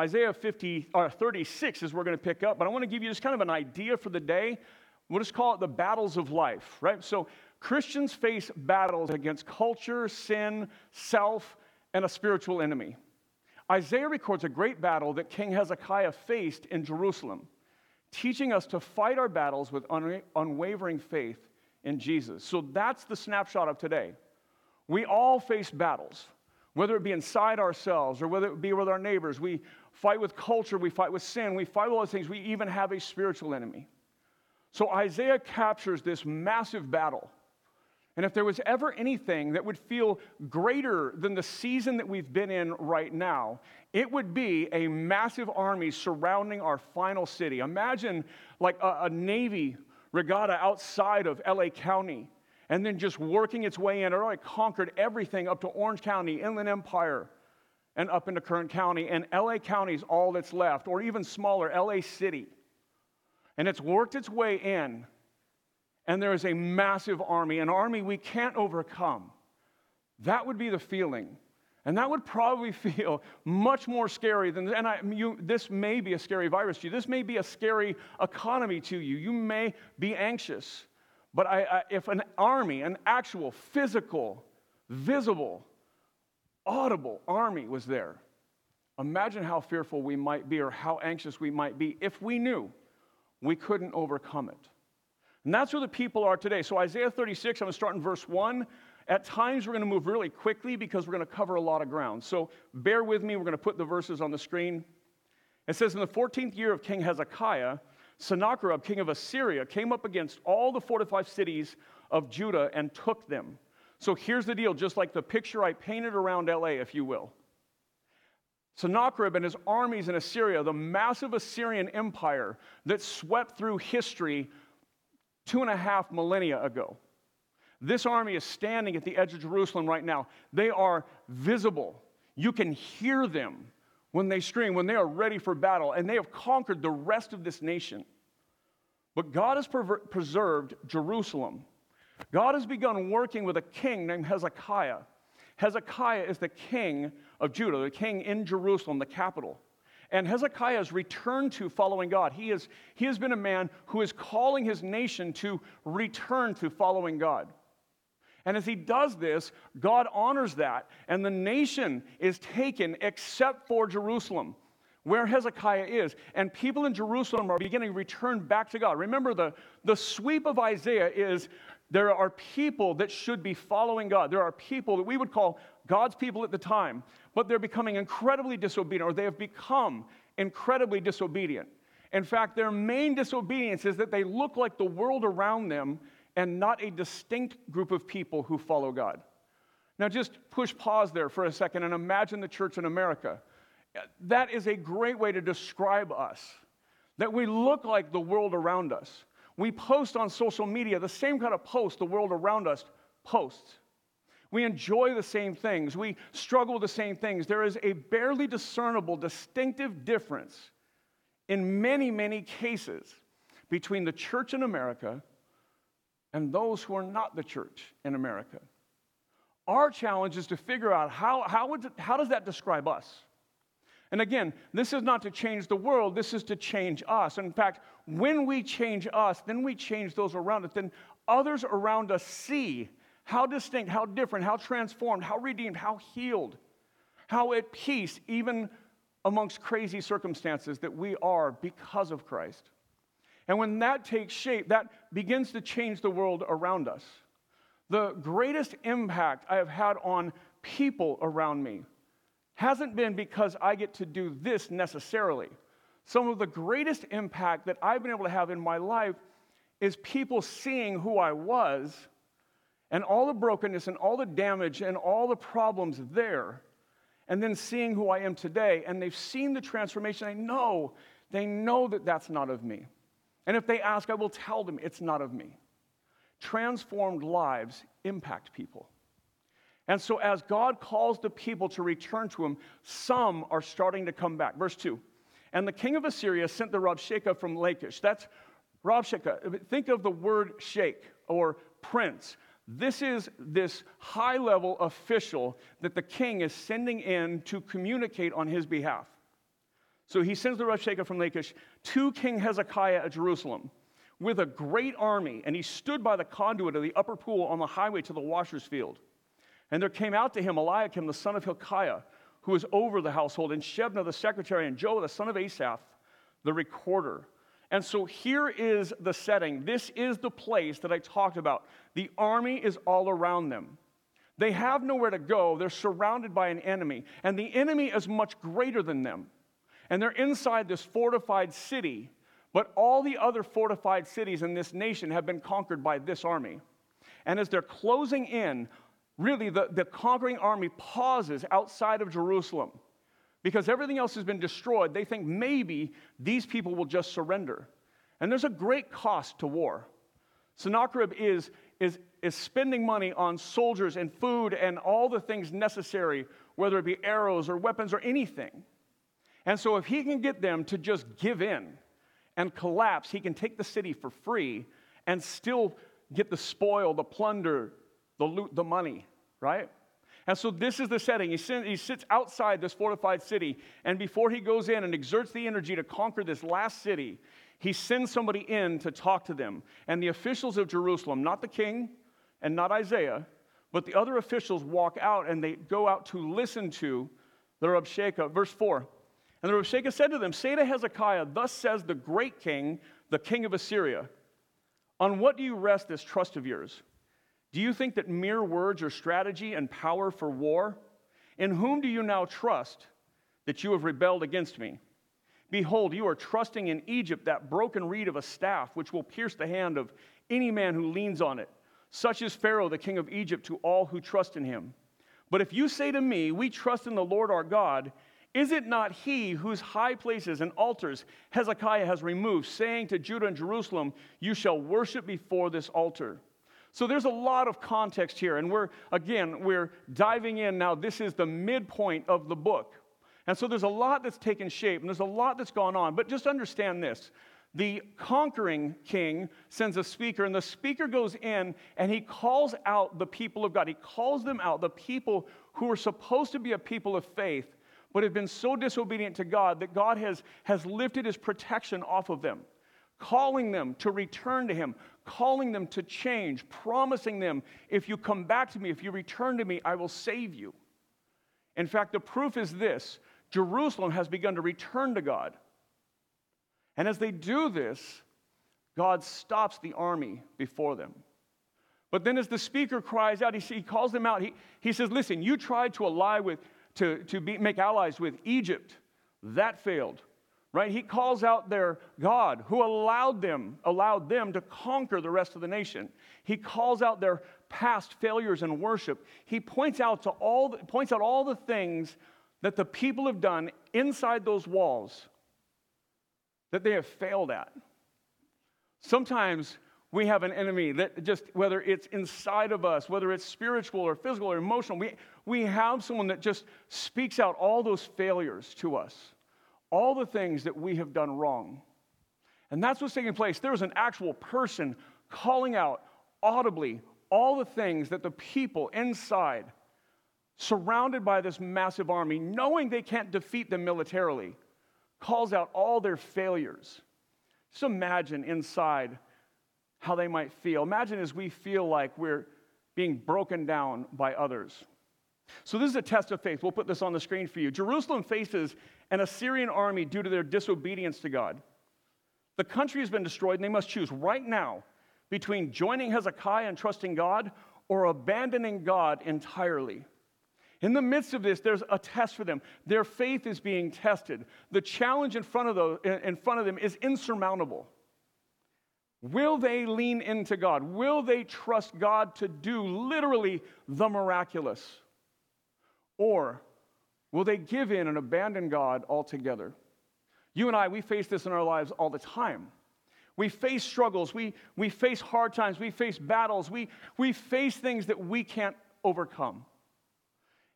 Isaiah 50, or 36 is we're going to pick up, but I want to give you just kind of an idea for the day. We'll just call it the battles of life, right? So Christians face battles against culture, sin, self, and a spiritual enemy. Isaiah records a great battle that King Hezekiah faced in Jerusalem, teaching us to fight our battles with unwavering faith in Jesus. So that's the snapshot of today. We all face battles, whether it be inside ourselves or whether it be with our neighbors. We fight with culture, we fight with sin, we fight with all those things. We even have a spiritual enemy. So Isaiah captures this massive battle and if there was ever anything that would feel greater than the season that we've been in right now, it would be a massive army surrounding our final city. Imagine like a, a Navy regatta outside of LA County and then just working its way in. It already conquered everything up to Orange County, Inland Empire, and up into Kern County. And LA County is all that's left, or even smaller, LA City. And it's worked its way in and there is a massive army, an army we can't overcome. That would be the feeling. And that would probably feel much more scary than, and I, you, this may be a scary virus to you. This may be a scary economy to you. You may be anxious. But I, I, if an army, an actual, physical, visible, audible army was there, imagine how fearful we might be or how anxious we might be if we knew we couldn't overcome it. And that's where the people are today. So, Isaiah 36, I'm going to start in verse 1. At times, we're going to move really quickly because we're going to cover a lot of ground. So, bear with me. We're going to put the verses on the screen. It says, In the 14th year of King Hezekiah, Sennacherib, king of Assyria, came up against all the fortified cities of Judah and took them. So, here's the deal just like the picture I painted around LA, if you will. Sennacherib and his armies in Assyria, the massive Assyrian empire that swept through history two and a half millennia ago. This army is standing at the edge of Jerusalem right now. They are visible. You can hear them when they scream, when they are ready for battle, and they have conquered the rest of this nation. But God has preserved Jerusalem. God has begun working with a king named Hezekiah. Hezekiah is the king of Judah, the king in Jerusalem, the capital. And Hezekiah has returned to following God. He, is, he has been a man who is calling his nation to return to following God. And as he does this, God honors that, and the nation is taken except for Jerusalem, where Hezekiah is. And people in Jerusalem are beginning to return back to God. Remember, the, the sweep of Isaiah is there are people that should be following God. There are people that we would call God's people at the time, but they're becoming incredibly disobedient, or they have become incredibly disobedient. In fact, their main disobedience is that they look like the world around them and not a distinct group of people who follow God. Now, just push pause there for a second and imagine the church in America. That is a great way to describe us, that we look like the world around us. We post on social media the same kind of post the world around us posts. We enjoy the same things. We struggle with the same things. There is a barely discernible, distinctive difference in many, many cases between the church in America and those who are not the church in America. Our challenge is to figure out how, how, would, how does that describe us? And again, this is not to change the world, this is to change us. In fact, when we change us, then we change those around us. Then others around us see how distinct, how different, how transformed, how redeemed, how healed, how at peace, even amongst crazy circumstances, that we are because of Christ. And when that takes shape, that begins to change the world around us. The greatest impact I have had on people around me hasn't been because I get to do this necessarily. Some of the greatest impact that I've been able to have in my life is people seeing who I was and all the brokenness and all the damage and all the problems there, and then seeing who I am today. And they've seen the transformation. They know, they know that that's not of me. And if they ask, I will tell them it's not of me. Transformed lives impact people. And so, as God calls the people to return to Him, some are starting to come back. Verse 2 And the king of Assyria sent the Rabshakeh from Lachish. That's Rabshakeh. Think of the word sheikh or prince. This is this high level official that the king is sending in to communicate on his behalf. So he sends the Rabshakeh from Lachish to King Hezekiah at Jerusalem with a great army, and he stood by the conduit of the upper pool on the highway to the washer's field. And there came out to him Eliakim, the son of Hilkiah, who was over the household, and Shebna, the secretary, and Joah, the son of Asaph, the recorder. And so here is the setting. This is the place that I talked about. The army is all around them. They have nowhere to go. They're surrounded by an enemy, and the enemy is much greater than them. And they're inside this fortified city, but all the other fortified cities in this nation have been conquered by this army. And as they're closing in, really the, the conquering army pauses outside of Jerusalem because everything else has been destroyed. They think maybe these people will just surrender. And there's a great cost to war. Sennacherib is, is, is spending money on soldiers and food and all the things necessary, whether it be arrows or weapons or anything. And so, if he can get them to just give in and collapse, he can take the city for free and still get the spoil, the plunder, the loot, the money, right? And so this is the setting. He, sits outside this fortified city, and before he goes in and exerts the energy to conquer this last city, he sends somebody in to talk to them. And the officials of Jerusalem, not the king and not Isaiah, but the other officials walk out and they go out to listen to the Rabshakeh. Verse 4 And the Rabshakeh said to them, Say to Hezekiah, Thus says the great king, the king of Assyria, On what do you rest this trust of yours? Do you think that mere words are strategy and power for war? In whom do you now trust that you have rebelled against me? Behold, you are trusting in Egypt that broken reed of a staff, which will pierce the hand of any man who leans on it. Such is Pharaoh, the king of Egypt, to all who trust in him. But if you say to me, We trust in the Lord our God, is it not he whose high places and altars Hezekiah has removed, saying to Judah and Jerusalem, You shall worship before this altar? So there's a lot of context here, and we're, again, we're diving in now. This is the midpoint of the book. And so there's a lot that's taken shape and there's a lot that's gone on. But just understand this the conquering king sends a speaker, and the speaker goes in and he calls out the people of God. He calls them out, the people who are supposed to be a people of faith, but have been so disobedient to God that God has, has lifted his protection off of them, calling them to return to him, calling them to change, promising them, if you come back to me, if you return to me, I will save you. In fact, the proof is this Jerusalem has begun to return to God. And as they do this, God stops the army before them. But then, as the speaker cries out, he, he calls them out. He, he says, Listen, you tried to ally with, to, to be, make allies with Egypt. That failed. Right? He calls out their God who allowed them, allowed them to conquer the rest of the nation. He calls out their past failures in worship. He points out to all points out all the things that the people have done inside those walls that they have failed at. Sometimes we have an enemy that just, whether it's inside of us, whether it's spiritual or physical or emotional, we, we have someone that just speaks out all those failures to us, all the things that we have done wrong. And that's what's taking place. There was an actual person calling out audibly all the things that the people inside surrounded by this massive army, knowing they can't defeat them militarily, calls out all their failures. Just imagine inside how they might feel. Imagine as we feel like we're being broken down by others. So, this is a test of faith. We'll put this on the screen for you. Jerusalem faces an Assyrian army due to their disobedience to God. The country has been destroyed, and they must choose right now between joining Hezekiah and trusting God or abandoning God entirely. In the midst of this, there's a test for them. Their faith is being tested. The challenge in front of, in front of them is insurmountable. Will they lean into God? Will they trust God to do literally the miraculous? Or will they give in and abandon God altogether? You and I, we face this in our lives all the time. We face struggles, we, we face hard times, we face battles, we, we face things that we can't overcome.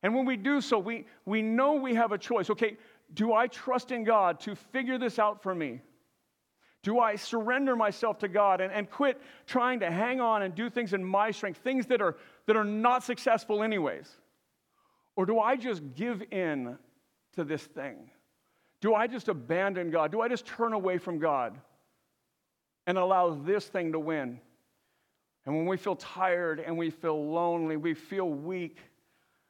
And when we do so, we, we know we have a choice. Okay, do I trust in God to figure this out for me? Do I surrender myself to God and, and quit trying to hang on and do things in my strength, things that are, that are not successful, anyways? Or do I just give in to this thing? Do I just abandon God? Do I just turn away from God and allow this thing to win? And when we feel tired and we feel lonely, we feel weak,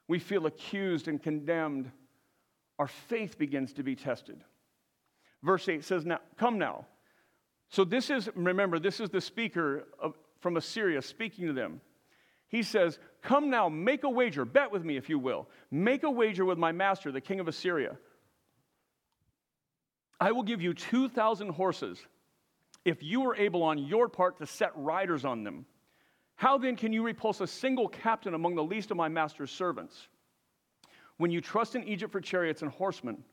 we feel accused and condemned, our faith begins to be tested. Verse 8 says, Now, come now. So, this is, remember, this is the speaker of, from Assyria speaking to them. He says, Come now, make a wager, bet with me if you will. Make a wager with my master, the king of Assyria. I will give you 2,000 horses if you are able on your part to set riders on them. How then can you repulse a single captain among the least of my master's servants? When you trust in Egypt for chariots and horsemen,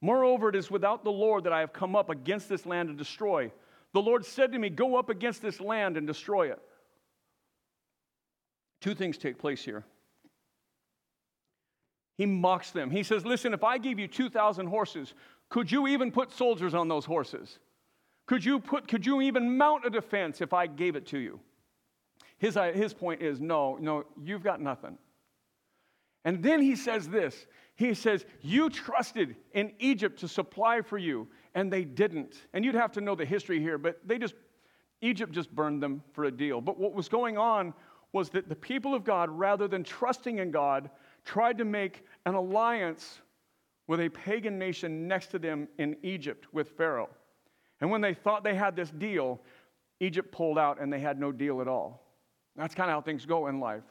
moreover, it is without the Lord that I have come up against this land to destroy. The Lord said to me, Go up against this land and destroy it. Two things take place here. He mocks them. He says, Listen, if I gave you 2,000 horses, could you even put soldiers on those horses? Could you, put, could you even mount a defense if I gave it to you? His, uh, his point is no, no, you've got nothing. And then he says this He says, You trusted in Egypt to supply for you, and they didn't. And you'd have to know the history here, but they just, Egypt just burned them for a deal. But what was going on was that the people of God, rather than trusting in God, tried to make an alliance with a pagan nation next to them in Egypt with Pharaoh. And when they thought they had this deal, Egypt pulled out and they had no deal at all. That's kind of how things go in life.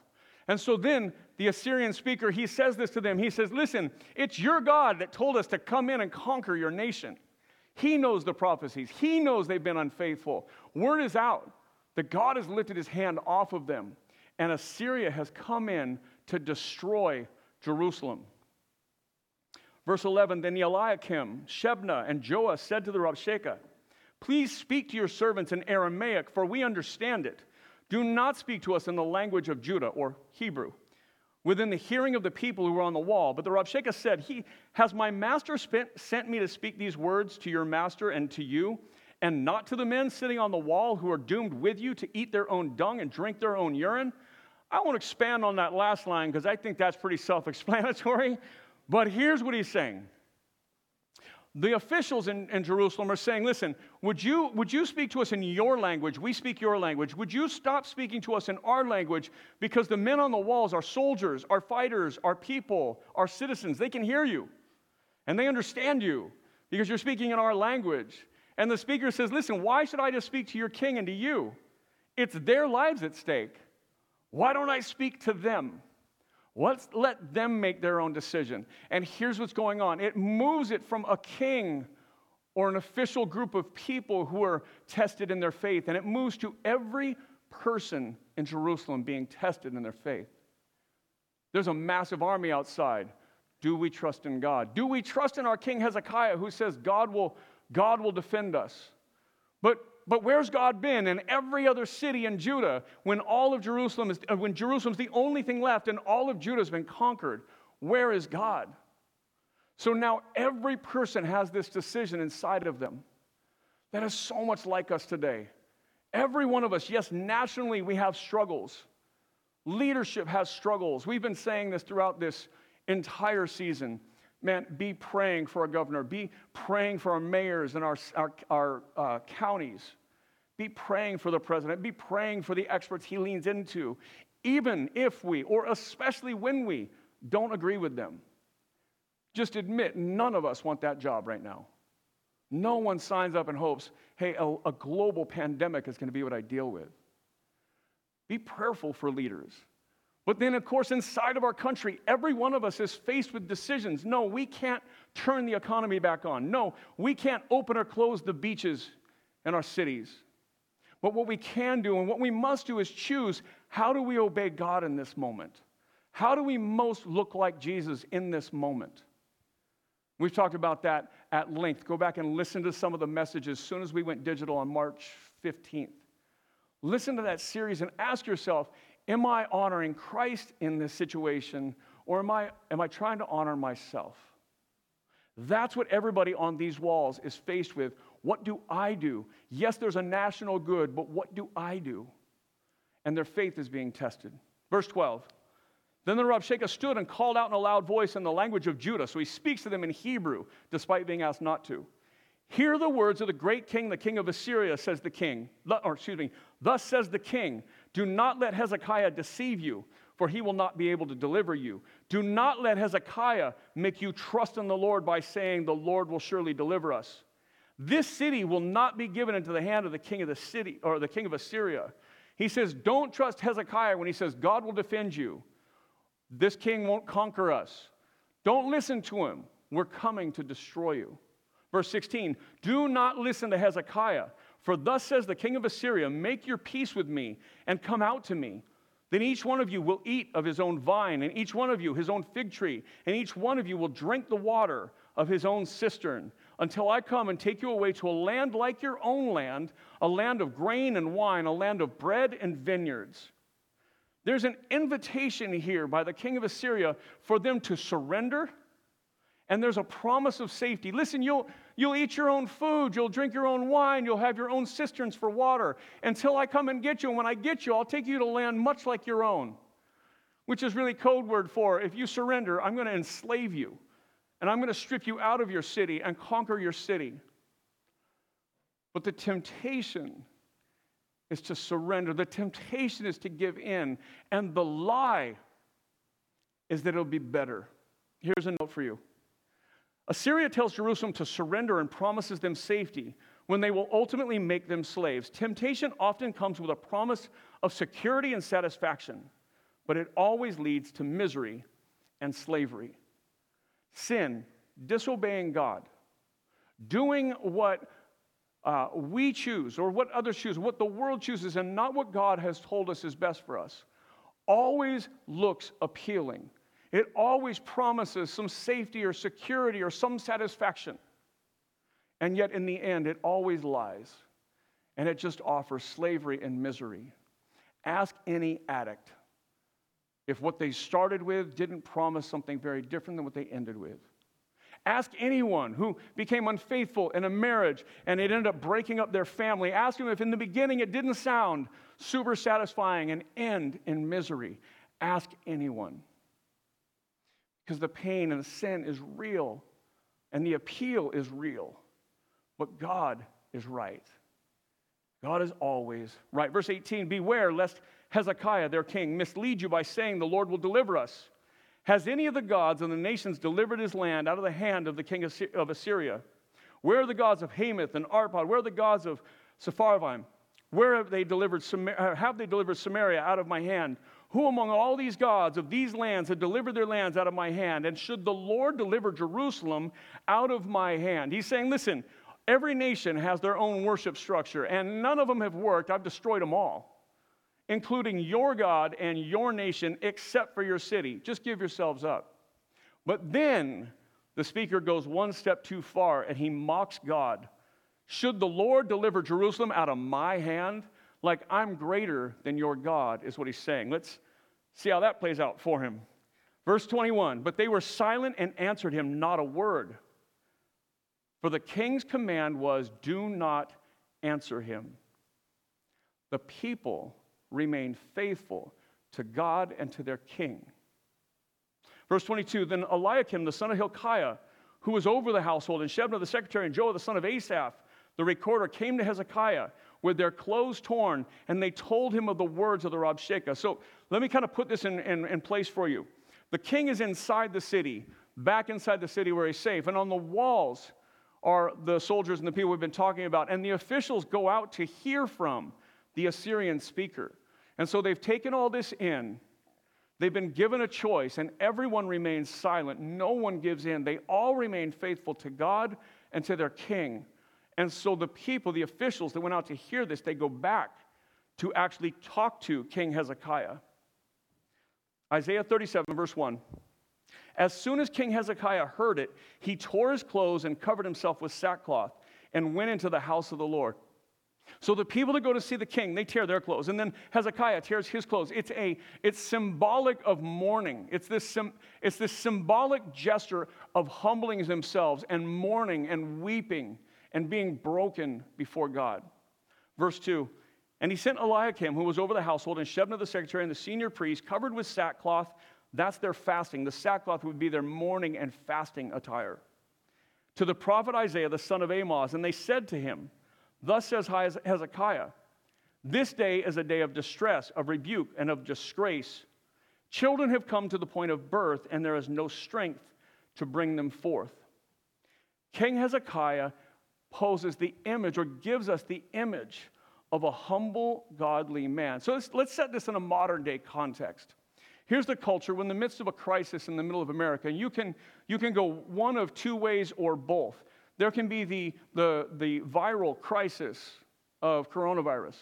And so then the Assyrian speaker, he says this to them. He says, Listen, it's your God that told us to come in and conquer your nation. He knows the prophecies, He knows they've been unfaithful. Word is out that God has lifted His hand off of them, and Assyria has come in to destroy Jerusalem. Verse 11 Then Eliakim, Shebna, and Joah said to the Rabshakeh, Please speak to your servants in Aramaic, for we understand it. Do not speak to us in the language of Judah or Hebrew, within the hearing of the people who were on the wall. But the Rabshakeh said, he, Has my master spent, sent me to speak these words to your master and to you, and not to the men sitting on the wall who are doomed with you to eat their own dung and drink their own urine? I won't expand on that last line because I think that's pretty self explanatory. But here's what he's saying the officials in, in, Jerusalem are saying, listen, would you, would you speak to us in your language? We speak your language. Would you stop speaking to us in our language? Because the men on the walls are soldiers, are fighters, are people, are citizens. They can hear you and they understand you because you're speaking in our language. And the speaker says, listen, why should I just speak to your king and to you? It's their lives at stake. Why don't I speak to them? Let's let them make their own decision. And here's what's going on it moves it from a king or an official group of people who are tested in their faith, and it moves to every person in Jerusalem being tested in their faith. There's a massive army outside. Do we trust in God? Do we trust in our King Hezekiah who says God will, God will defend us? But but where's God been in every other city in Judah when all of Jerusalem is, uh, when Jerusalem's the only thing left and all of Judah has been conquered? Where is God? So now every person has this decision inside of them that is so much like us today. Every one of us, yes, nationally we have struggles. Leadership has struggles. We've been saying this throughout this entire season man, be praying for our governor, be praying for our mayors and our, our, our uh, counties, be praying for the president, be praying for the experts he leans into, even if we, or especially when we, don't agree with them. Just admit, none of us want that job right now. No one signs up and hopes, hey, a, a global pandemic is going to be what I deal with. Be prayerful for leaders. But then, of course, inside of our country, every one of us is faced with decisions. No, we can't turn the economy back on. No, we can't open or close the beaches in our cities. But what we can do and what we must do is choose how do we obey God in this moment? How do we most look like Jesus in this moment? We've talked about that at length. Go back and listen to some of the messages as soon as we went digital on March 15th. Listen to that series and ask yourself Am I honoring Christ in this situation, or am I, am I trying to honor myself? That's what everybody on these walls is faced with. What do I do? Yes, there's a national good, but what do I do? And their faith is being tested. Verse 12 Then the Rabshakeh stood and called out in a loud voice in the language of Judah. So he speaks to them in Hebrew, despite being asked not to. Hear the words of the great king, the king of Assyria, says the king. Or excuse me, thus says the king Do not let Hezekiah deceive you, for he will not be able to deliver you. Do not let Hezekiah make you trust in the Lord by saying, The Lord will surely deliver us. This city will not be given into the hand of the king of the city or the king of Assyria. He says, Don't trust Hezekiah when he says, God will defend you. This king won't conquer us. Don't listen to him. We're coming to destroy you. Verse 16 Do not listen to Hezekiah, for thus says the king of Assyria, Make your peace with me and come out to me. Then each one of you will eat of his own vine, and each one of you his own fig tree, and each one of you will drink the water of his own cistern, until I come and take you away to a land like your own land, a land of grain and wine, a land of bread and vineyards. There's an invitation here by the king of Assyria for them to surrender, and there's a promise of safety. Listen, you'll, you'll eat your own food, you'll drink your own wine, you'll have your own cisterns for water until I come and get you. And when I get you, I'll take you to land much like your own, which is really code word for if you surrender, I'm going to enslave you, and I'm going to strip you out of your city and conquer your city. But the temptation is to surrender. The temptation is to give in. And the lie is that it'll be better. Here's a note for you Assyria tells Jerusalem to surrender and promises them safety when they will ultimately make them slaves. Temptation often comes with a promise of security and satisfaction, but it always leads to misery and slavery. Sin, disobeying God, doing what uh, we choose or what others choose, what the world chooses, and not what God has told us is best for us, always looks appealing. It always promises some safety or security or some satisfaction. And yet, in the end, it always lies. And it just offers slavery and misery. Ask any addict if what they started with didn't promise something very different than what they ended with. Ask anyone who became unfaithful in a marriage and it ended up breaking up their family. Ask them if in the beginning it didn't sound super satisfying and end in misery. Ask anyone. Because the pain and the sin is real and the appeal is real. But God is right. God is always right. Verse 18 Beware lest Hezekiah, their king, mislead you by saying, The Lord will deliver us. Has any of the gods of the nations delivered his land out of the hand of the king of Assyria? Where are the gods of Hamath and Arpad? Where are the gods of Sepharvaim? Where have they delivered uh, have they delivered Samaria out of my hand? Who among all these gods of these lands had delivered their lands out of my hand? And should the Lord deliver Jerusalem out of my hand? He's saying, listen, every nation has their own worship structure, and none of them have worked. I've destroyed them all including your God and your nation, except for your city. Just give yourselves up. But then the speaker goes one step too far and he mocks God. Should the Lord deliver Jerusalem out of my hand? Like I'm greater than your God, is what he's saying. Let's see how that plays out for him. Verse 21 But they were silent and answered him not a word. For the king's command was, Do not answer him. The people remained faithful to God and to their king. Verse 22 Then Eliakim, the son of Hilkiah, who was over the household, and Shebna, the secretary, and Joah, the son of Asaph, the recorder, came to Hezekiah with their clothes torn, and they told him of the words of the Rabshakeh. So let me kind of put this in, in, in place for you. The king is inside the city, back inside the city where he's safe, and on the walls are the soldiers and the people we've been talking about, and the officials go out to hear from the Assyrian speaker. And so they've taken all this in. They've been given a choice, and everyone remains silent. No one gives in. They all remain faithful to God and to their king. And so the people, the officials that went out to hear this, they go back to actually talk to King Hezekiah. Isaiah 37, verse 1. As soon as King Hezekiah heard it, he tore his clothes and covered himself with sackcloth and went into the house of the Lord. So the people that go to see the king, they tear their clothes. And then Hezekiah tears his clothes. It's, a, it's symbolic of mourning. It's this, it's this symbolic gesture of humbling themselves and mourning and weeping and being broken before God. Verse 2 And he sent Eliakim, who was over the household, and Shebna the secretary, and the senior priest, covered with sackcloth, That's their fasting. The sackcloth would be their mourning and fasting attire. To the prophet Isaiah, the son of Amos, and they said to him, Thus says Hezekiah, This day is a day of distress, of rebuke, and of disgrace. Children have come to the point of birth, and there is no strength to bring them forth. King Hezekiah poses the image or gives us the image of a humble, godly man. So let's, let's set this in a modern day context. Here's the culture. We're in the midst of a crisis in the middle of America. You can, you can go one of two ways or both. There can be the, the, the viral crisis of coronavirus,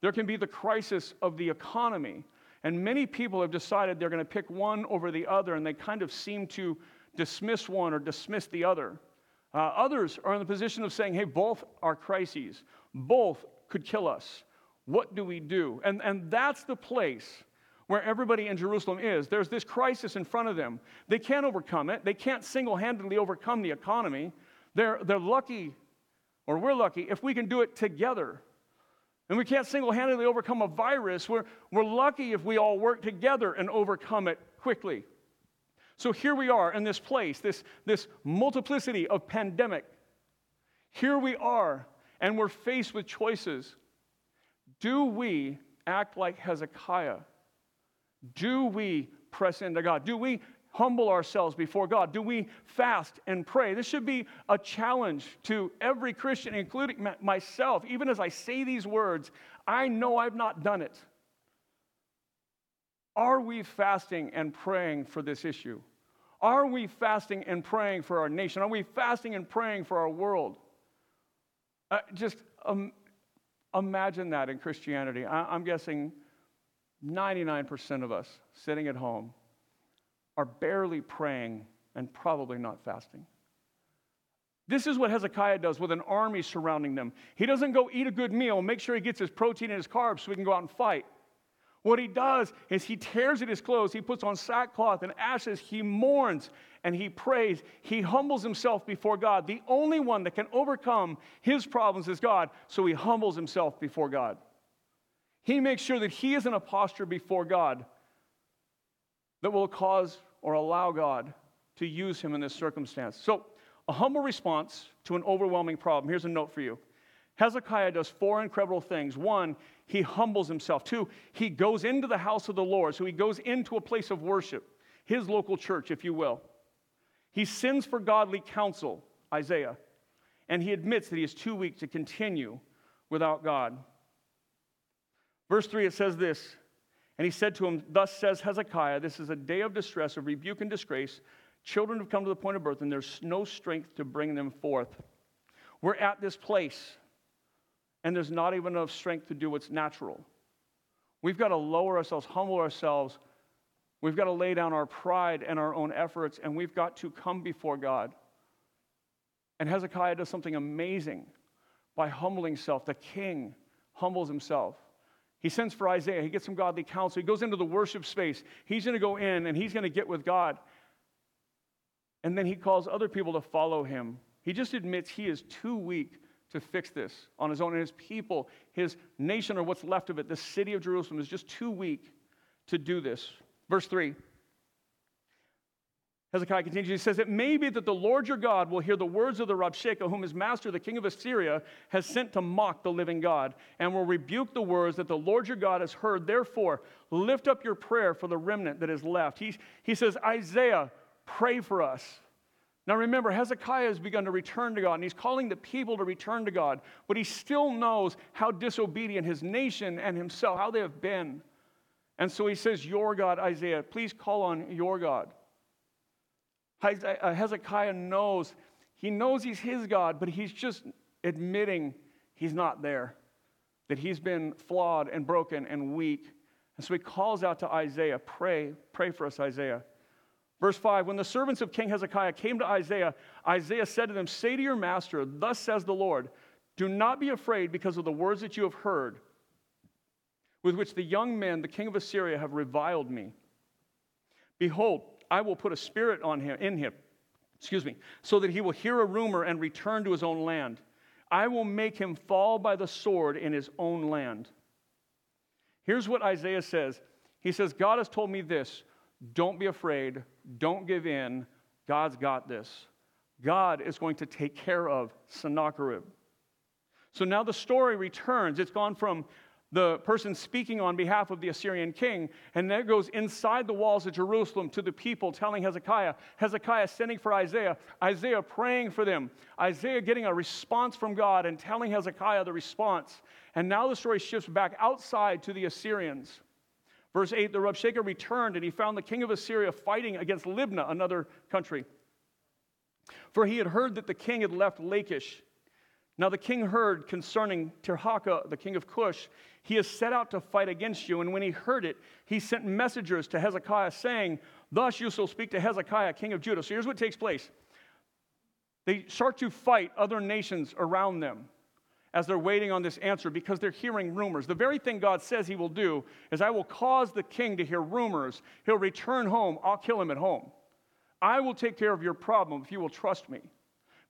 there can be the crisis of the economy. And many people have decided they're going to pick one over the other, and they kind of seem to dismiss one or dismiss the other. Uh, others are in the position of saying, hey, both are crises, both could kill us. What do we do? And, and that's the place where everybody in Jerusalem is. There's this crisis in front of them. They can't overcome it, they can't single handedly overcome the economy. They're, they're lucky, or we're lucky, if we can do it together. And we can't single handedly overcome a virus. We're, we're lucky if we all work together and overcome it quickly. So here we are in this place, this, this multiplicity of pandemic. Here we are, and we're faced with choices. Do we act like Hezekiah? Do we press into God? Do we humble ourselves before God? Do we fast and pray? This should be a challenge to every Christian, including myself. Even as I say these words, I know I've not done it. Are we fasting and praying for this issue? Are we fasting and praying for our nation? Are we fasting and praying for our world? Uh, just um, imagine that in Christianity. I, I'm guessing 99% of us sitting at home are barely praying and probably not fasting. This is what Hezekiah does with an army surrounding them. He doesn't go eat a good meal, make sure he gets his protein and his carbs so he can go out and fight. What he does is he tears at his clothes, he puts on sackcloth and ashes, he mourns and he prays. He humbles himself before God. The only one that can overcome his problems is God, so he humbles himself before God. He makes sure that he is in a posture before God that will cause or allow God to use him in this circumstance. So, a humble response to an overwhelming problem. Here's a note for you Hezekiah does four incredible things. One, he humbles himself. Two, he goes into the house of the Lord. So he goes into a place of worship, his local church, if you will. He sends for godly counsel, Isaiah, and he admits that he is too weak to continue without God. Verse 3, it says this and he said to him, Thus says Hezekiah, this is a day of distress, of rebuke and disgrace. Children have come to the point of birth, and there's no strength to bring them forth. We're at this place, and there's not even enough strength to do what's natural. We've got to lower ourselves, humble ourselves. We've got to lay down our pride and our own efforts, and we've got to come before God. And Hezekiah does something amazing by humbling himself. The king humbles himself. He sends for Isaiah. He gets some godly counsel. He goes into the worship space. He's going to go in and he's going to get with God. And then he calls other people to follow him. He just admits he is too weak to fix this on his own. And his people, his nation, or what's left of it, the city of Jerusalem, is just too weak to do this. Verse 3 Hezekiah continues, he says, It may be that the Lord your God will hear the words of the Rabshakeh, whom his master, the king of Assyria, has sent to mock the living God, and will rebuke the words that the Lord your God has heard. Therefore, lift up your prayer for the remnant that is left. He, he says, Isaiah, pray for us. Now remember, Hezekiah has begun to return to God, and he's calling the people to return to God, but he still knows how disobedient his nation and himself, how they have been. And so he says, Your God, Isaiah, please call on your God. Uh, Hezekiah knows, he knows he's his God, but he's just admitting he's not there, that he's been flawed and broken and weak. And so he calls out to Isaiah, Pray, pray for us, Isaiah. Verse 5 When the servants of King Hezekiah came to Isaiah, Isaiah said to them, Say to your master, Thus says the Lord, do not be afraid because of the words that you have heard, with which the young men, the king of Assyria, have reviled me. Behold, I will put a spirit on him, in him, excuse me, so that he will hear a rumor and return to his own land. I will make him fall by the sword in his own land. Here's what Isaiah says He says, God has told me this Don't be afraid. Don't give in. God's got this. God is going to take care of Sennacherib. So now the story returns. It's gone from the person speaking on behalf of the Assyrian king, and then it goes inside the walls of Jerusalem to the people telling Hezekiah, Hezekiah sending for Isaiah, Isaiah praying for them, Isaiah getting a response from God and telling Hezekiah the response. And now the story shifts back outside to the Assyrians. Verse 8 The Rabshakeh returned, and he found the king of Assyria fighting against Libnah, another country. For he had heard that the king had left Lachish. Now the king heard concerning Tirhakah, the king of Cush, he has set out to fight against you. And when he heard it, he sent messengers to Hezekiah, saying, Thus you shall speak to Hezekiah, king of Judah. So here's what takes place they start to fight other nations around them as they're waiting on this answer because they're hearing rumors. The very thing God says he will do is, I will cause the king to hear rumors. He'll return home. I'll kill him at home. I will take care of your problem if you will trust me.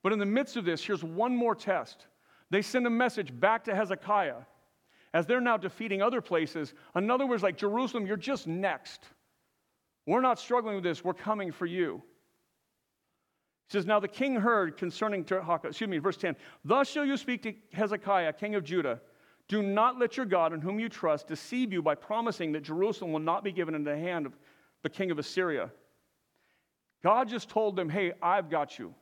But in the midst of this, here's one more test. They send a message back to Hezekiah as they're now defeating other places. In other words, like Jerusalem, you're just next. We're not struggling with this, we're coming for you. He says, Now the king heard concerning excuse me, verse 10 Thus shall you speak to Hezekiah, king of Judah. Do not let your God, in whom you trust, deceive you by promising that Jerusalem will not be given into the hand of the king of Assyria. God just told them, Hey, I've got you.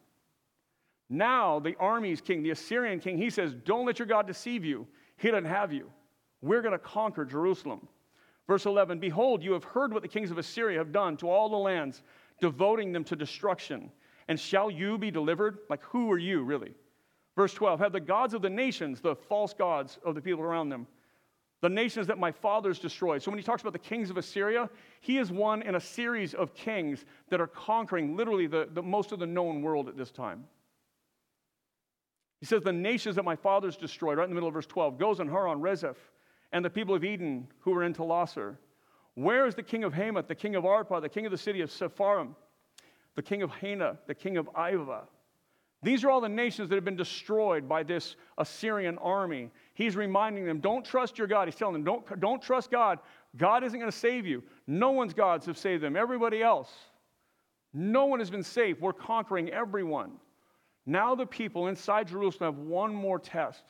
Now, the army's king, the Assyrian king, he says, Don't let your God deceive you. He doesn't have you. We're going to conquer Jerusalem. Verse 11 Behold, you have heard what the kings of Assyria have done to all the lands, devoting them to destruction. And shall you be delivered? Like, who are you, really? Verse 12 Have the gods of the nations, the false gods of the people around them, the nations that my fathers destroyed. So when he talks about the kings of Assyria, he is one in a series of kings that are conquering literally the, the most of the known world at this time. He says, The nations that my fathers destroyed, right in the middle of verse 12, goes Gozan, Haran, Rezeph, and the people of Eden who were in Telassar. Where is the king of Hamath, the king of Arpad, the king of the city of Sepharvaim, the king of Hena, the king of Ivah? These are all the nations that have been destroyed by this Assyrian army. He's reminding them, don't trust your God. He's telling them, don't, don't trust God. God isn't going to save you. No one's gods have saved them. Everybody else. No one has been saved. We're conquering everyone. Now the people inside Jerusalem have one more test.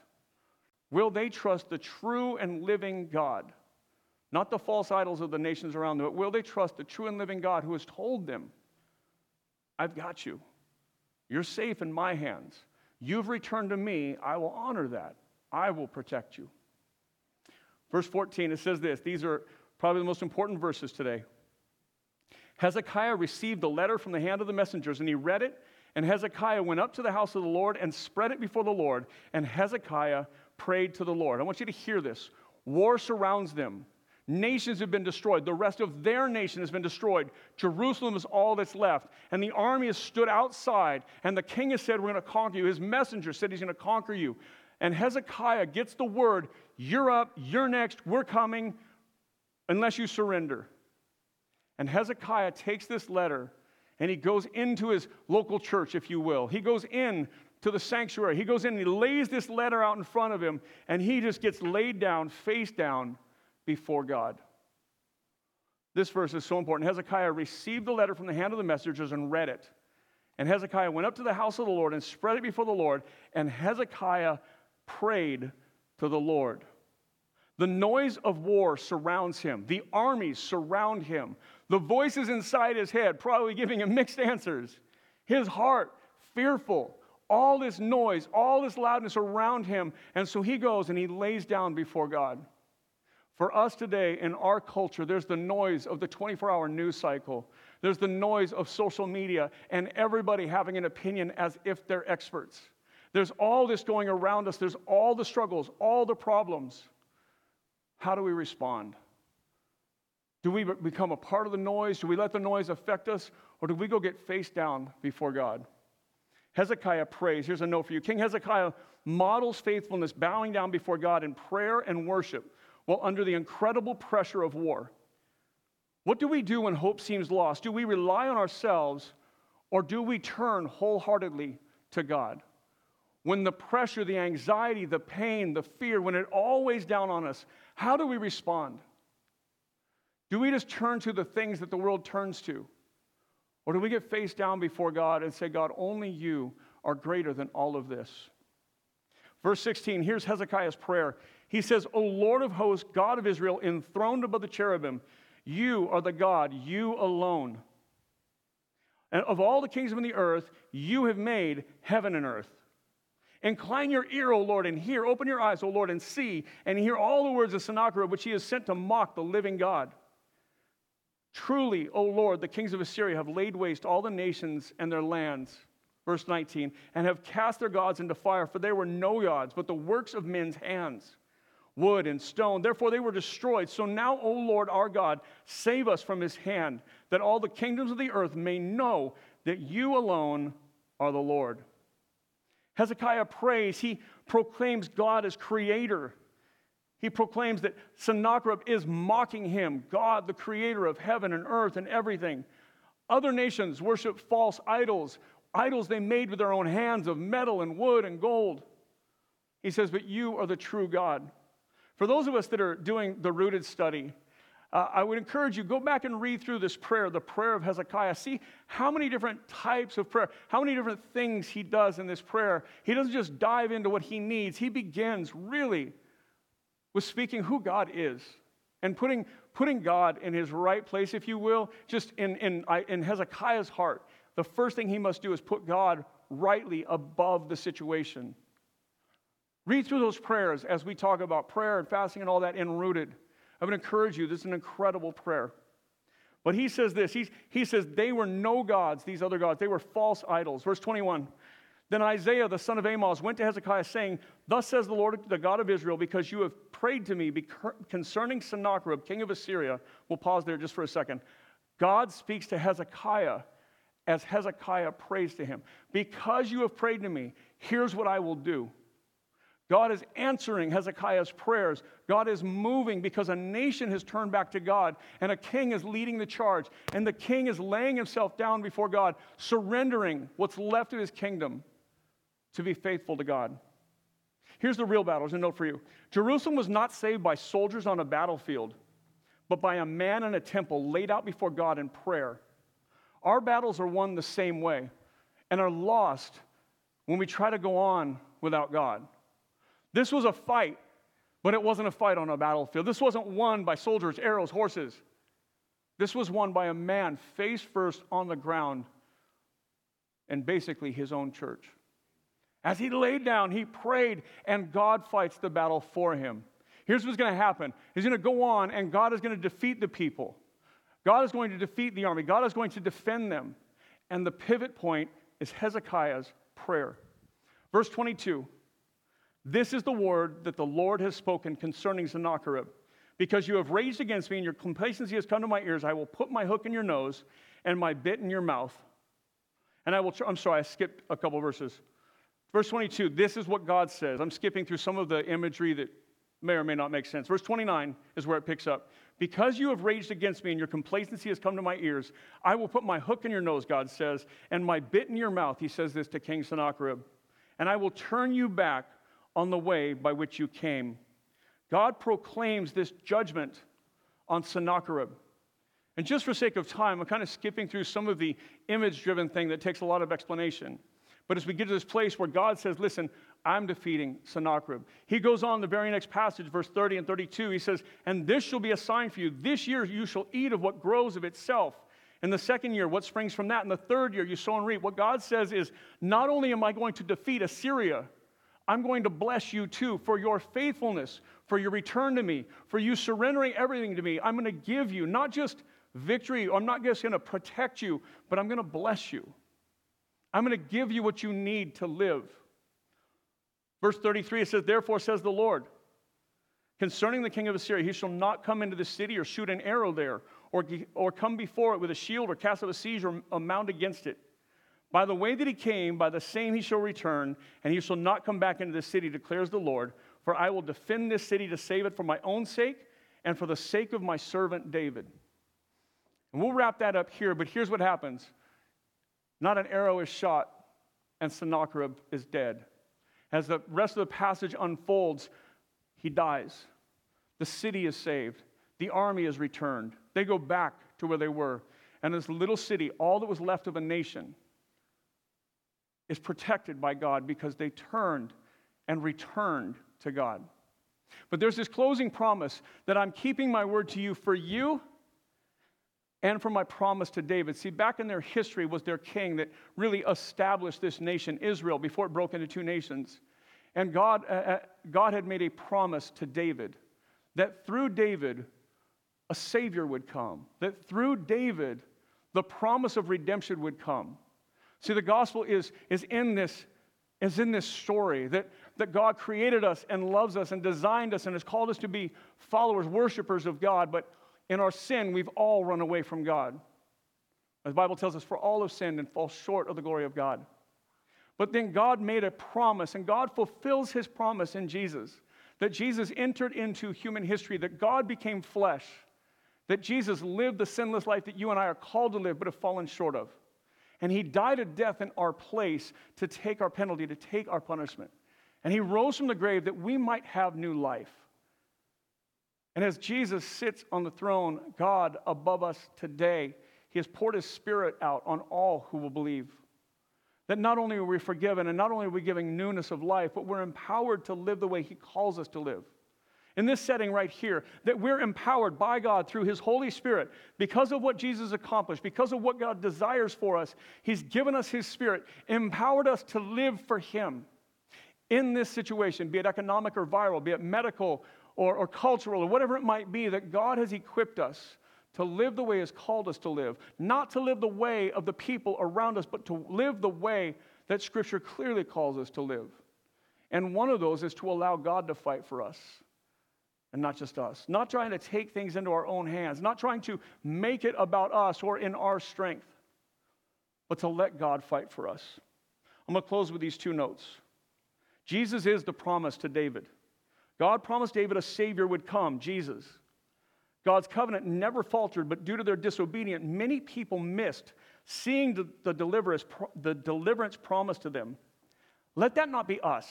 Will they trust the true and living God? Not the false idols of the nations around them, but will they trust the true and living God who has told them, I've got you. You're safe in my hands. You've returned to me. I will honor that. I will protect you. Verse 14, it says this. These are probably the most important verses today. Hezekiah received the letter from the hand of the messengers, and he read it. And Hezekiah went up to the house of the Lord and spread it before the Lord. And Hezekiah prayed to the Lord. I want you to hear this. War surrounds them. Nations have been destroyed. The rest of their nation has been destroyed. Jerusalem is all that's left. And the army has stood outside. And the king has said, We're going to conquer you. His messenger said he's going to conquer you. And Hezekiah gets the word, You're up, you're next, we're coming, unless you surrender. And Hezekiah takes this letter and he goes into his local church, if you will. He goes in to the sanctuary. He goes in and he lays this letter out in front of him, and he just gets laid down, face down before God. This verse is so important. Hezekiah received the letter from the hand of the messengers and read it. And Hezekiah went up to the house of the Lord and spread it before the Lord, and Hezekiah prayed to the Lord. The noise of war surrounds him. The armies surround him. The voices inside his head probably giving him mixed answers. His heart fearful all this noise, all this loudness around him. And so he goes and he lays down before God. For us today in our culture, there's the noise of the 24 hour news cycle. There's the noise of social media and everybody having an opinion as if they're experts. There's all this going around us. There's all the struggles, all the problems. How do we respond? Do we become a part of the noise? Do we let the noise affect us? Or do we go get face down before God? Hezekiah prays. Here's a note for you. King Hezekiah models faithfulness, bowing down before God in prayer and worship while under the incredible pressure of war. What do we do when hope seems lost? Do we rely on ourselves or do we turn wholeheartedly to God? When the pressure, the anxiety, the pain, the fear, when it all weighs down on us, how do we respond? Do we just turn to the things that the world turns to? Or do we get face down before God and say, God, only you are greater than all of this? Verse 16, here's Hezekiah's prayer. He says, O Lord of hosts, God of Israel, enthroned above the cherubim, you are the God, you alone. And of all the kings of the earth, you have made heaven and earth. Incline your ear, O Lord, and hear. Open your eyes, O Lord, and see, and hear all the words of Sennacherib, which he has sent to mock the living God. Truly, O Lord, the kings of Assyria have laid waste all the nations and their lands. Verse 19, and have cast their gods into fire, for they were no gods, but the works of men's hands, wood and stone. Therefore they were destroyed. So now, O Lord our God, save us from his hand, that all the kingdoms of the earth may know that you alone are the Lord. Hezekiah prays, he proclaims God as creator. He proclaims that Sennacherib is mocking him, God, the creator of heaven and earth and everything. Other nations worship false idols, idols they made with their own hands of metal and wood and gold. He says, But you are the true God. For those of us that are doing the rooted study, uh, I would encourage you go back and read through this prayer, the prayer of Hezekiah. See how many different types of prayer, how many different things he does in this prayer. He doesn't just dive into what he needs. He begins really with speaking who God is and putting, putting God in his right place, if you will, just in, in, in Hezekiah's heart. The first thing he must do is put God rightly above the situation. Read through those prayers as we talk about prayer and fasting and all that in rooted. I would encourage you, this is an incredible prayer. But he says this He's, he says, they were no gods, these other gods. They were false idols. Verse 21 then Isaiah, the son of Amos, went to Hezekiah, saying, Thus says the Lord, the God of Israel, because you have prayed to me concerning Sennacherib, king of Assyria. We'll pause there just for a second. God speaks to Hezekiah as Hezekiah prays to him. Because you have prayed to me, here's what I will do. God is answering Hezekiah's prayers. God is moving because a nation has turned back to God and a king is leading the charge. And the king is laying himself down before God, surrendering what's left of his kingdom to be faithful to God. Here's the real battle. There's a note for you. Jerusalem was not saved by soldiers on a battlefield, but by a man in a temple laid out before God in prayer. Our battles are won the same way and are lost when we try to go on without God. This was a fight, but it wasn't a fight on a battlefield. This wasn't won by soldiers, arrows, horses. This was won by a man face first on the ground and basically his own church. As he laid down, he prayed, and God fights the battle for him. Here's what's going to happen He's going to go on, and God is going to defeat the people. God is going to defeat the army. God is going to defend them. And the pivot point is Hezekiah's prayer. Verse 22 This is the word that the Lord has spoken concerning Sennacherib. Because you have raged against me and your complacency has come to my ears, I will put my hook in your nose and my bit in your mouth. And I will, I'm sorry, I skipped a couple verses. Verse 22, this is what God says. I'm skipping through some of the imagery that may or may not make sense. Verse 29 is where it picks up. Because you have raged against me and your complacency has come to my ears, I will put my hook in your nose, God says, and my bit in your mouth. He says this to King Sennacherib. And I will turn you back on the way by which you came. God proclaims this judgment on Sennacherib. And just for sake of time, I'm kind of skipping through some of the image driven thing that takes a lot of explanation. But as we get to this place where God says, Listen, I'm defeating Sennacherib, he goes on the very next passage, verse 30 and 32. He says, And this shall be a sign for you. This year you shall eat of what grows of itself. In the second year, what springs from that? In the third year, you sow and reap. What God says is, Not only am I going to defeat Assyria, I'm going to bless you too for your faithfulness, for your return to me, for you surrendering everything to me. I'm going to give you not just victory, I'm not just going to protect you, but I'm going to bless you. I'm going to give you what you need to live. Verse 33, it says, Therefore says the Lord, concerning the king of Assyria, he shall not come into the city or shoot an arrow there, or, or come before it with a shield, or cast up a siege, or a mount against it. By the way that he came, by the same he shall return, and he shall not come back into the city, declares the Lord. For I will defend this city to save it for my own sake and for the sake of my servant David. And we'll wrap that up here, but here's what happens not an arrow is shot, and Sennacherib is dead. As the rest of the passage unfolds, he dies. The city is saved. The army is returned. They go back to where they were. And this little city, all that was left of a nation, is protected by God because they turned and returned to God. But there's this closing promise that I'm keeping my word to you for you and for my promise to David. See, back in their history was their king that really established this nation, Israel, before it broke into two nations. And God, uh, uh God had made a promise to David that through David, a Savior would come, that through David, the promise of redemption would come. See, the gospel is, is, in, this, is in this story that, that God created us and loves us and designed us and has called us to be followers, worshipers of God, but in our sin, we've all run away from God. As the Bible tells us, for all have sinned and fall short of the glory of God. But then God made a promise, and God fulfills his promise in Jesus that Jesus entered into human history, that God became flesh, that Jesus lived the sinless life that you and I are called to live but have fallen short of. And he died a death in our place to take our penalty, to take our punishment. And he rose from the grave that we might have new life. And as Jesus sits on the throne, God above us today, he has poured his spirit out on all who will believe. That not only are we forgiven and not only are we giving newness of life, but we're empowered to live the way he calls us to live in this setting right here, that we're empowered by God through His Holy Spirit because of what Jesus accomplished, because of what God desires for us. He's given us His Spirit, empowered us to live for Him in this situation, be it economic or viral, be it medical or, or cultural or whatever it might be, that God has equipped us to live the way He's called us to live, not to live the way of the people around us, but to live the way that Scripture clearly calls us to live. And one of those is to allow God to fight for us and not just us. Not trying to take things into our own hands, not trying to make it about us or in our strength, but to let God fight for us. I'm going to close with these two notes. Jesus is the promise to David. God promised David a Savior would come, Jesus. God's covenant never faltered, but due to their disobedience, many people missed seeing the, the, deliverance, the deliverance promised to them. Let that not be us.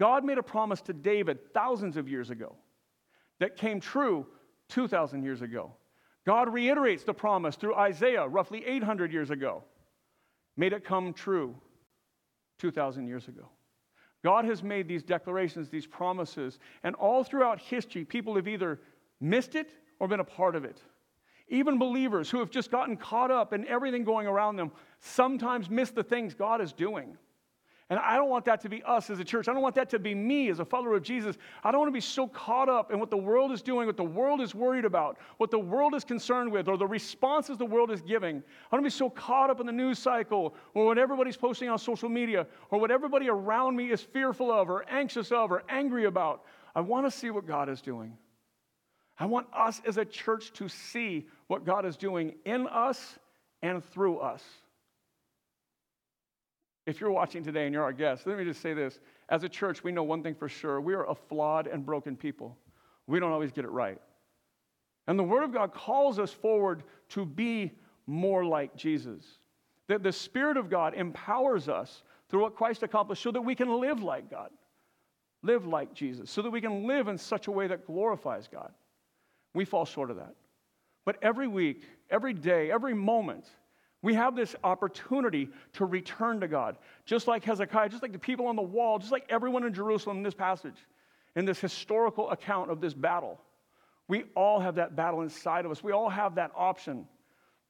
God made a promise to David thousands of years ago that came true 2,000 years ago. God reiterates the promise through Isaiah roughly 800 years ago, made it come true 2,000 years ago. God has made these declarations, these promises, and all throughout history, people have either missed it or been a part of it. Even believers who have just gotten caught up in everything going around them sometimes miss the things God is doing. And I don't want that to be us as a church. I don't want that to be me as a follower of Jesus. I don't want to be so caught up in what the world is doing, what the world is worried about, what the world is concerned with, or the responses the world is giving. I don't want to be so caught up in the news cycle or what everybody's posting on social media or what everybody around me is fearful of or anxious of or angry about. I want to see what God is doing. I want us as a church to see what God is doing in us and through us. If you're watching today and you're our guest, let me just say this. As a church, we know one thing for sure we are a flawed and broken people. We don't always get it right. And the Word of God calls us forward to be more like Jesus. That the Spirit of God empowers us through what Christ accomplished so that we can live like God, live like Jesus, so that we can live in such a way that glorifies God. We fall short of that. But every week, every day, every moment, we have this opportunity to return to God, just like Hezekiah, just like the people on the wall, just like everyone in Jerusalem in this passage, in this historical account of this battle. We all have that battle inside of us. We all have that option.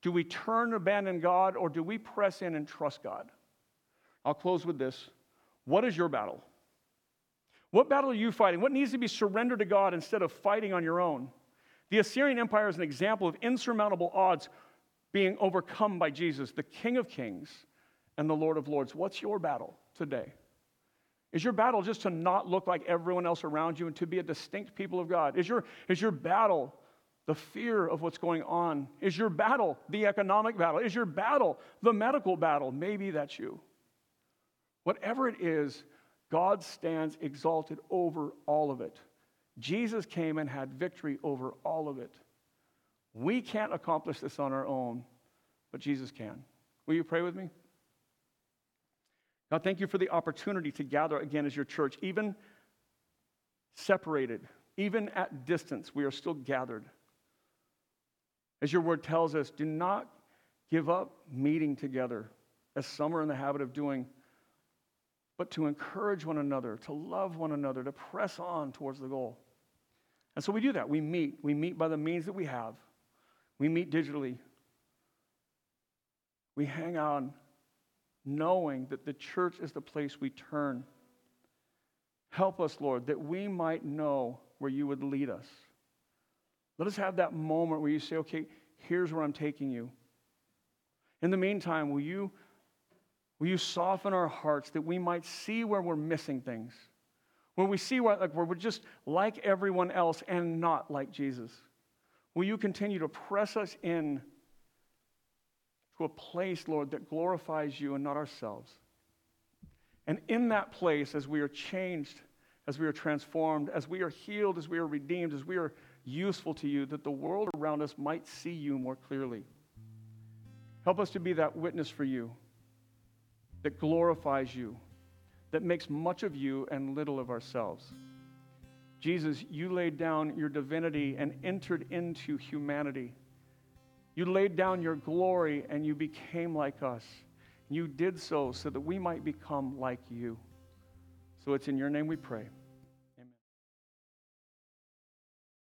Do we turn and abandon God, or do we press in and trust God? I'll close with this. What is your battle? What battle are you fighting? What needs to be surrendered to God instead of fighting on your own? The Assyrian Empire is an example of insurmountable odds being overcome by Jesus, the King of Kings and the Lord of Lords. What's your battle today? Is your battle just to not look like everyone else around you and to be a distinct people of God? Is your, is your battle the fear of what's going on? Is your battle the economic battle? Is your battle the medical battle? Maybe that's you. Whatever it is, God stands exalted over all of it. Jesus came and had victory over all of it. We can't accomplish this on our own, but Jesus can. Will you pray with me? God, thank you for the opportunity to gather again as your church, even separated, Even at distance, we are still gathered. As your word tells us, do not give up meeting together, as some are in the habit of doing, but to encourage one another, to love one another, to press on towards the goal. And so we do that. We meet. We meet by the means that we have. We meet digitally. We hang on knowing that the church is the place we turn. Help us, Lord, that we might know where you would lead us. Let us have that moment where you say, okay, here's where I'm taking you. In the meantime, will you, will you soften our hearts that we might see where we're missing things? Where we see where, like, where we're just like everyone else and not like Jesus? Will you continue to press us in to a place, Lord, that glorifies you and not ourselves? And in that place, as we are changed, as we are transformed, as we are healed, as we are redeemed, as we are useful to you, that the world around us might see you more clearly. Help us to be that witness for you that glorifies you, that makes much of you and little of ourselves. Jesus, you laid down your divinity and entered into humanity. You laid down your glory and you became like us. You did so so that we might become like you. So it's in your name we pray.